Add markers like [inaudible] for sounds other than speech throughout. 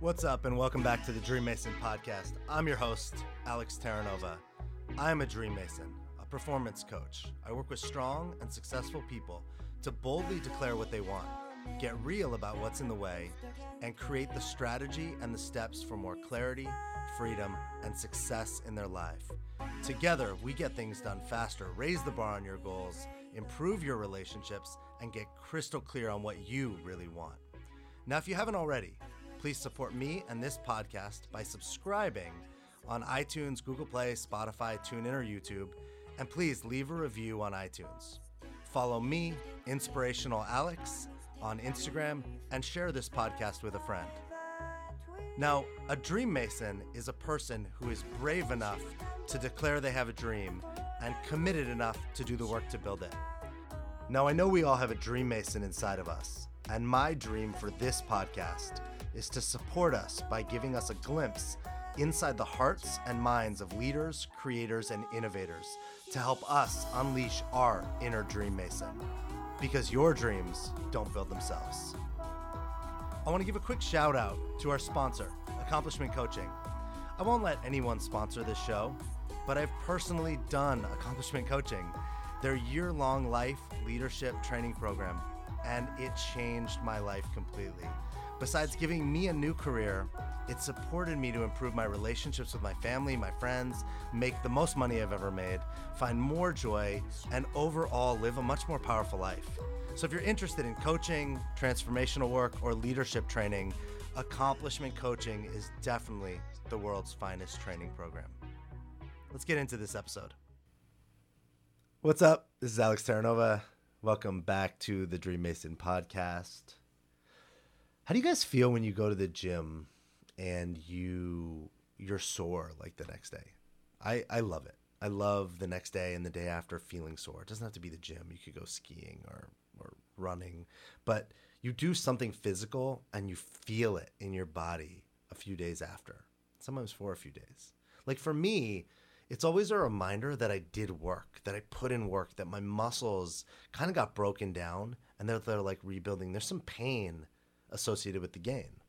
What's up, and welcome back to the Dream Mason podcast. I'm your host, Alex Terranova. I'm a Dream Mason, a performance coach. I work with strong and successful people to boldly declare what they want, get real about what's in the way, and create the strategy and the steps for more clarity, freedom, and success in their life. Together, we get things done faster, raise the bar on your goals, improve your relationships, and get crystal clear on what you really want. Now, if you haven't already, please support me and this podcast by subscribing on iTunes, Google Play, Spotify, TuneIn, or YouTube, and please leave a review on iTunes. Follow me, Inspirational Alex, on Instagram and share this podcast with a friend. Now, a dream mason is a person who is brave enough to declare they have a dream and committed enough to do the work to build it. Now, I know we all have a dream mason inside of us, and my dream for this podcast is to support us by giving us a glimpse inside the hearts and minds of leaders, creators, and innovators to help us unleash our inner dream mason. Because your dreams don't build themselves. I want to give a quick shout out to our sponsor, Accomplishment Coaching. I won't let anyone sponsor this show, but I've personally done Accomplishment Coaching, their year long life leadership training program, and it changed my life completely. Besides giving me a new career, it supported me to improve my relationships with my family, my friends, make the most money I've ever made, find more joy, and overall live a much more powerful life. So if you're interested in coaching, transformational work, or leadership training, Accomplishment Coaching is definitely the world's finest training program. Let's get into this episode. What's up? This is Alex Terranova. Welcome back to the Dream Mason podcast. How do you guys feel when you go to the gym and you you're sore like the next day? I I love it. I love the next day and the day after feeling sore. It doesn't have to be the gym. You could go skiing or or running, but you do something physical and you feel it in your body a few days after. Sometimes for a few days. Like for me, it's always a reminder that I did work, that I put in work, that my muscles kind of got broken down and they're, they're like rebuilding. There's some pain associated with the gain.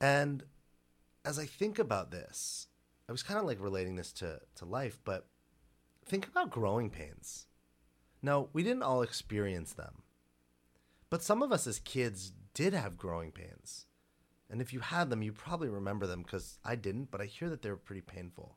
And as I think about this, I was kind of like relating this to, to life, but think about growing pains. Now, we didn't all experience them, but some of us as kids did have growing pains. And if you had them, you probably remember them because I didn't, but I hear that they were pretty painful.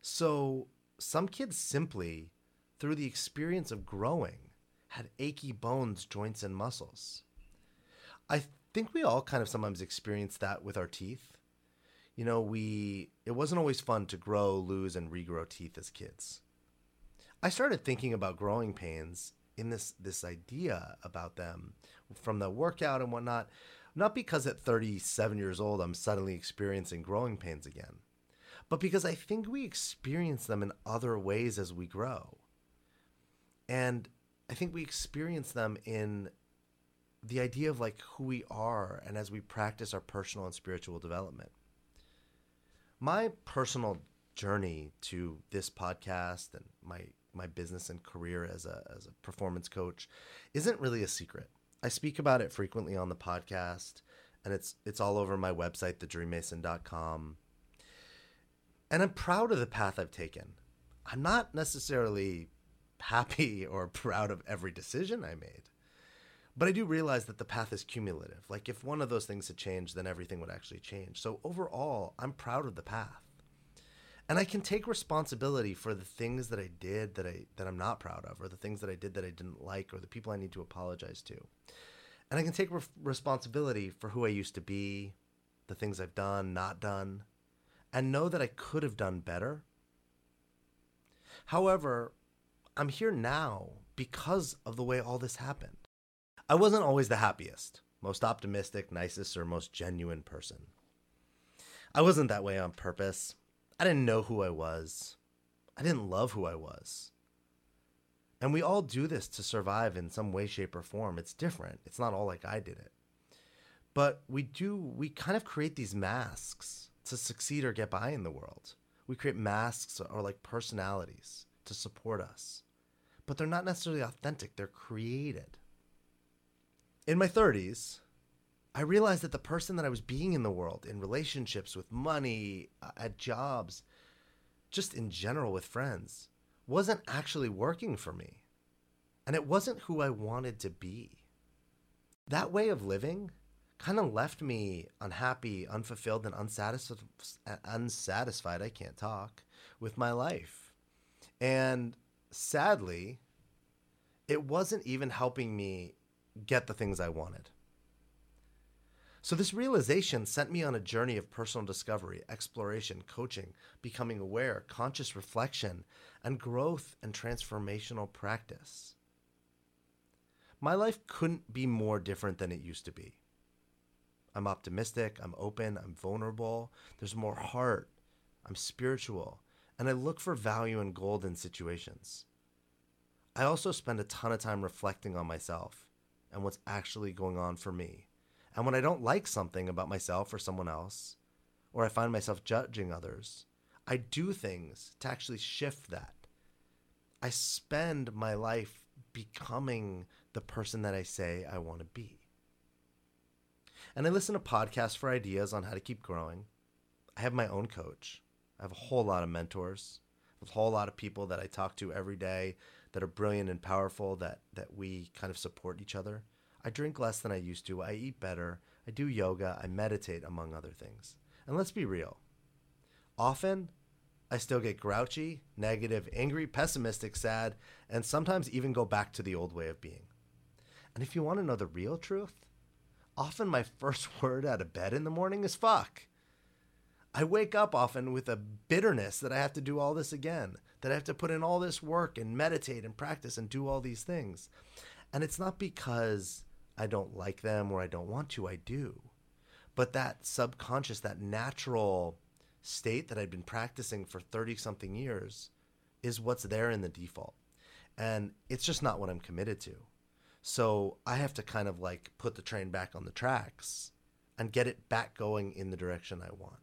So some kids simply, through the experience of growing, had achy bones, joints, and muscles. I think we all kind of sometimes experience that with our teeth. You know, we it wasn't always fun to grow, lose, and regrow teeth as kids. I started thinking about growing pains in this this idea about them from the workout and whatnot, not because at 37 years old I'm suddenly experiencing growing pains again, but because I think we experience them in other ways as we grow. And I think we experience them in the idea of like who we are and as we practice our personal and spiritual development. My personal journey to this podcast and my my business and career as a as a performance coach isn't really a secret. I speak about it frequently on the podcast and it's it's all over my website thedreammason.com. And I'm proud of the path I've taken. I'm not necessarily happy [laughs] or proud of every decision I made. But I do realize that the path is cumulative. Like if one of those things had changed, then everything would actually change. So overall, I'm proud of the path. And I can take responsibility for the things that I did that I that I'm not proud of or the things that I did that I didn't like or the people I need to apologize to. And I can take re- responsibility for who I used to be, the things I've done, not done, and know that I could have done better. However, I'm here now because of the way all this happened. I wasn't always the happiest, most optimistic, nicest, or most genuine person. I wasn't that way on purpose. I didn't know who I was. I didn't love who I was. And we all do this to survive in some way, shape, or form. It's different. It's not all like I did it. But we do, we kind of create these masks to succeed or get by in the world. We create masks or like personalities to support us. But they're not necessarily authentic, they're created in my 30s, I realized that the person that I was being in the world, in relationships, with money, uh, at jobs, just in general with friends, wasn't actually working for me. And it wasn't who I wanted to be. That way of living kind of left me unhappy, unfulfilled, and unsatisfied, unsatisfied. I can't talk with my life. And sadly, it wasn't even helping me get the things I wanted. So, this realization sent me on a journey of personal discovery, exploration, coaching, becoming aware, conscious reflection, and growth and transformational practice. My life couldn't be more different than it used to be. I'm optimistic, I'm open, I'm vulnerable, there's more heart, I'm spiritual, and I look for value and gold in situations. I also spend a ton of time reflecting on myself and what's actually going on for me and when I don't like something about myself or someone else, or I find myself judging others, I do things to actually shift that. I spend my life becoming the person that I say I want to be. And I listen to podcasts for ideas on how to keep growing. I have my own coach. I have a whole lot of mentors, a whole lot of people that I talk to every day that are brilliant and powerful that that we kind of support each other. I drink less than I used to. I eat better. I do yoga. I meditate, among other things. And let's be real. Often, I still get grouchy, negative, angry, pessimistic, sad, and sometimes even go back to the old way of being. And if you want to know the real truth, often my [laughs] first word out of bed in the morning is fuck. I wake up often with a bitterness that I have to do all this again, that I have to put in all this work and meditate and practice and do all these things. And it's not because I don't like them or I don't want to, I do. But that subconscious, that natural state that I've been practicing for 30 something years is what's there in the default. And it's just not what I'm committed to. So I have to kind of like put the train back on the tracks and get it back going in the direction I want.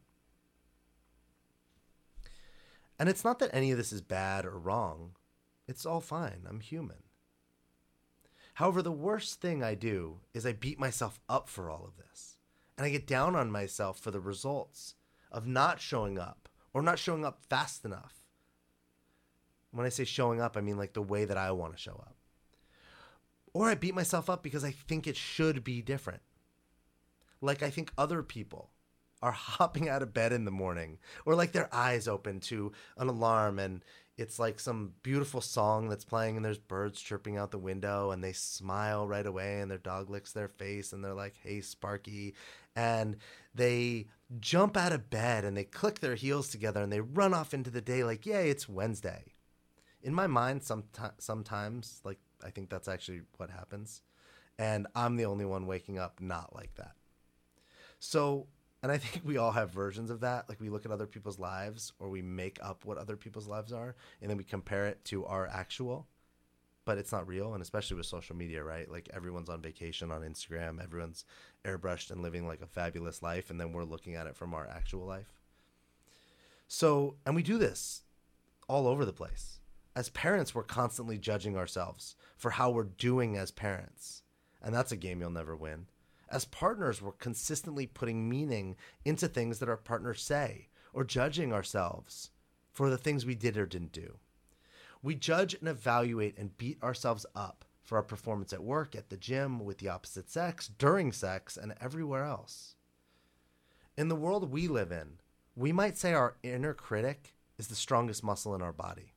And it's not that any of this is bad or wrong. It's all fine. I'm human. However, the worst thing I do is I beat myself up for all of this. And I get down on myself for the results of not showing up or not showing up fast enough. When I say showing up, I mean like the way that I want to show up. Or I beat myself up because I think it should be different. Like I think other people are [laughs] hopping out of bed in the morning or like their eyes open to an alarm and it's like some beautiful song that's playing and there's birds chirping out the window and they smile right away and their dog licks their face and they're like hey sparky and they jump out of bed and they click their heels together and they run off into the day like yay it's wednesday. In my mind sometimes sometimes like i think that's actually what happens and i'm the only one waking up not like that. So and I think we all have versions of that. Like we look at other people's lives or we make up what other people's lives are and then we compare it to our actual. But it's not real. And especially with social media, right? Like everyone's on vacation on Instagram, everyone's airbrushed and living like a fabulous life. And then we're looking at it from our actual life. So, and we do this all over the place. As parents, we're constantly judging ourselves for how we're doing as parents. And that's a game you'll never win as partners, we're consistently putting meaning into things that our partners say or judging ourselves for the things we did or didn't do. We judge and evaluate and beat ourselves up for our performance at work, at the gym, with the opposite sex, during sex, and everywhere else. In the world we live in, we might say our inner critic is the strongest muscle in our body.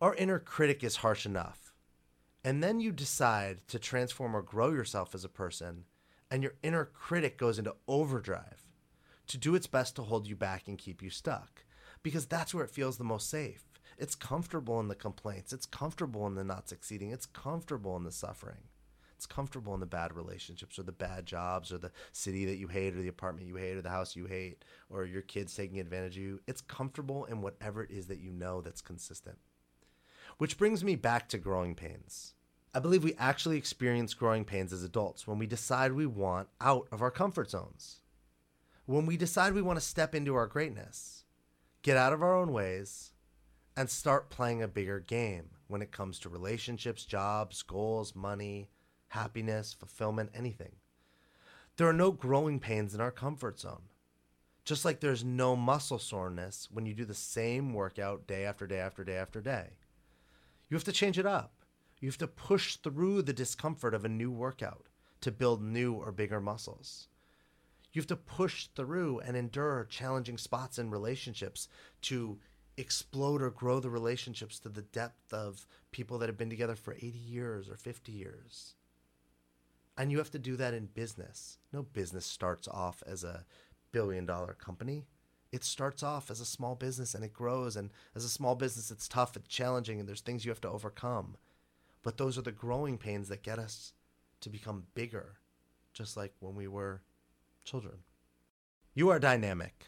Our inner critic is harsh enough and then you decide to transform or grow yourself as a person, and your inner critic goes into overdrive to do its best to hold you back and keep you stuck because that's where it feels the most safe. It's comfortable in the complaints, it's comfortable in the not succeeding, it's comfortable in the suffering. It's comfortable in the bad relationships or the bad jobs or the city that you hate or the apartment you hate or the house you hate or your kids taking advantage of you. It's comfortable in whatever it is that you know that's consistent. Which brings me back to growing pains. I believe we actually experience growing pains as adults when we decide we want out of our comfort zones. When we decide we want to step into our greatness, get out of our own ways, and start playing a bigger game when it comes to relationships, jobs, goals, money, happiness, fulfillment, anything. There are no growing pains in our comfort zone. Just like there's no muscle soreness when you do the same workout day after day after day after day. You have to change it up. You have to push through the discomfort of a new workout to build new or bigger muscles. You have to push through and endure challenging spots in relationships to explode or grow the relationships to the depth of people that have been together for 80 years or 50 years. And you have to do that in business. No business starts off as a billion dollar company. It starts off as a small business and it grows. And as a small business, it's tough, it's challenging, and there's things you have to overcome. But those are the growing pains that get us to become bigger, just like when we were children. You are dynamic,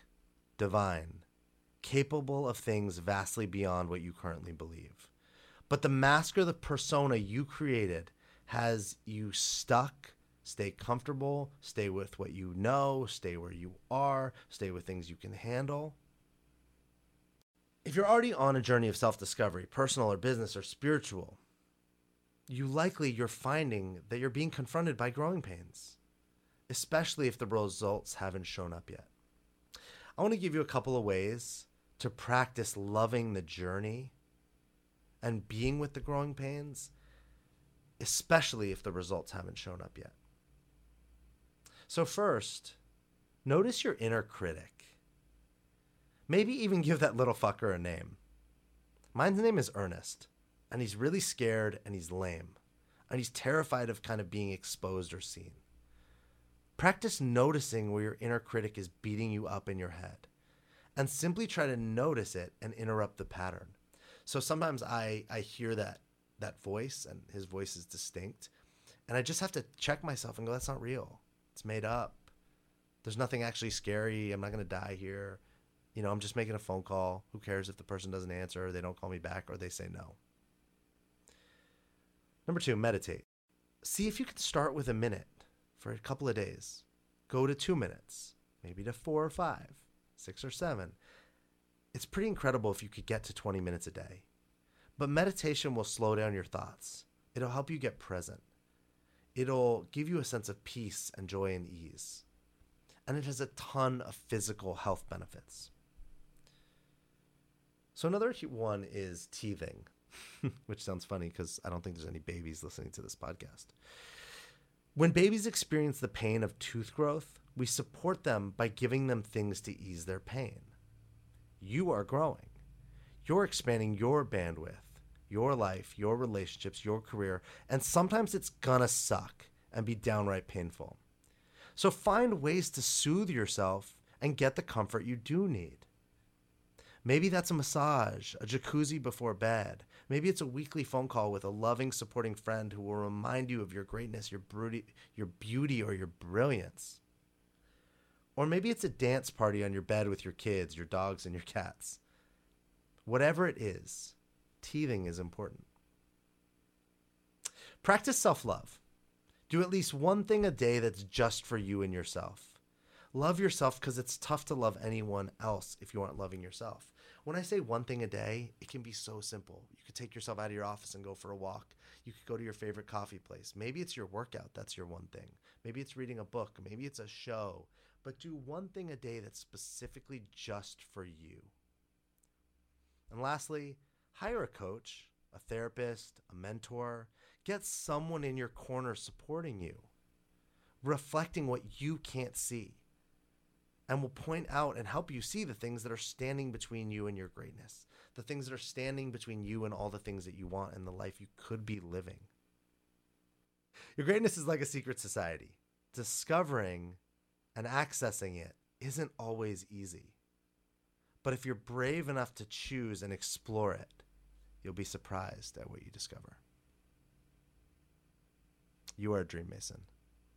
divine, capable of things vastly beyond what you currently believe. But the mask or the persona you created has you stuck. Stay comfortable, stay with what you know, stay where you are, stay with things you can handle. If you're already on a journey of self discovery, personal or business or spiritual, you likely you're finding that you're being confronted by growing pains, especially if the results haven't shown up yet. I want to give you a couple of ways to practice loving the journey and being with the growing pains, especially if the results haven't shown up yet. So, first, notice your inner critic. Maybe even give that little fucker a name. Mine's name is Ernest, and he's really scared and he's lame, and he's terrified of kind of being exposed or seen. Practice noticing where your inner critic is beating you up in your head and simply try to notice it and interrupt the pattern. So sometimes I, I hear that that voice and his voice is distinct and I just have to check myself and go that's not real. It's made up. There's nothing actually scary. I'm not going to die here. You know, I'm just making a phone call. Who cares if the person doesn't answer they don't call me back or they say no. Number 2, meditate. See if you can start with a minute for a couple of days. Go to 2 minutes, maybe to 4 or 5 six or seven. It's pretty incredible if you could get to 20 minutes a day. But meditation will slow down your thoughts, it'll help you get present, it'll give you a sense of peace and joy and ease. And it has a ton of physical health benefits. So, another one is teething, [laughs] which sounds funny because I don't think there's any babies listening to this podcast. When babies experience the pain of tooth growth, we support them by giving them things to ease their pain. You are growing. You're expanding your bandwidth, your life, your relationships, your career, and sometimes it's gonna suck and be downright painful. So find ways to soothe yourself and get the comfort you do need. Maybe that's a massage, a jacuzzi before bed. Maybe it's a weekly phone call with a loving, supporting friend who will remind you of your greatness, your, broody, your beauty, or your brilliance. Or maybe it's a dance party on your bed with your kids, your dogs, and your cats. Whatever it is, teething is important. Practice self love. Do at least one thing a day that's just for you and yourself. Love yourself because it's tough to love anyone else if you aren't loving yourself. When I say one thing a day, it can be so simple. You could take yourself out of your office and go for a walk. You could go to your favorite coffee place. Maybe it's your workout, that's your one thing. Maybe it's reading a book. Maybe it's a show but do one thing a day that's specifically just for you. And lastly, hire a coach, a therapist, a mentor. Get someone in your corner supporting you, reflecting what you can't see, and will point out and help you see the things that are standing between you and your greatness, the things that are standing between you and all the things that you want in the life you could be living. Your greatness is like a secret society. Discovering and accessing it isn't always easy. But if you're brave enough to choose and explore it, you'll be surprised at what you discover. You are a dream mason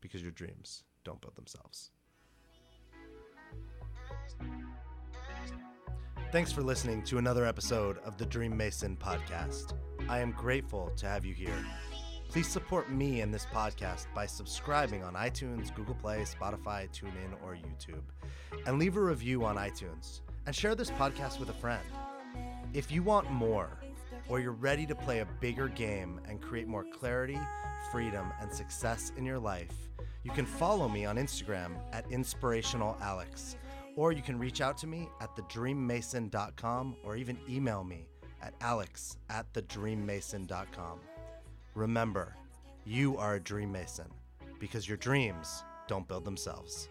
because your dreams don't build themselves. Thanks for listening to another episode of the Dream Mason podcast. I am grateful to have you here. Please support me and this podcast by subscribing on iTunes, Google Play, Spotify, TuneIn, or YouTube. And leave a review on iTunes. And share this podcast with a friend. If you want more, or you're ready to play a bigger game and create more clarity, freedom, and success in your life, You can follow me on Instagram at inspirationalalex, or you can reach out to me at thedreammason.com or even email me at alex at thedreammason.com. Remember, you are a dream mason because your dreams don't build themselves.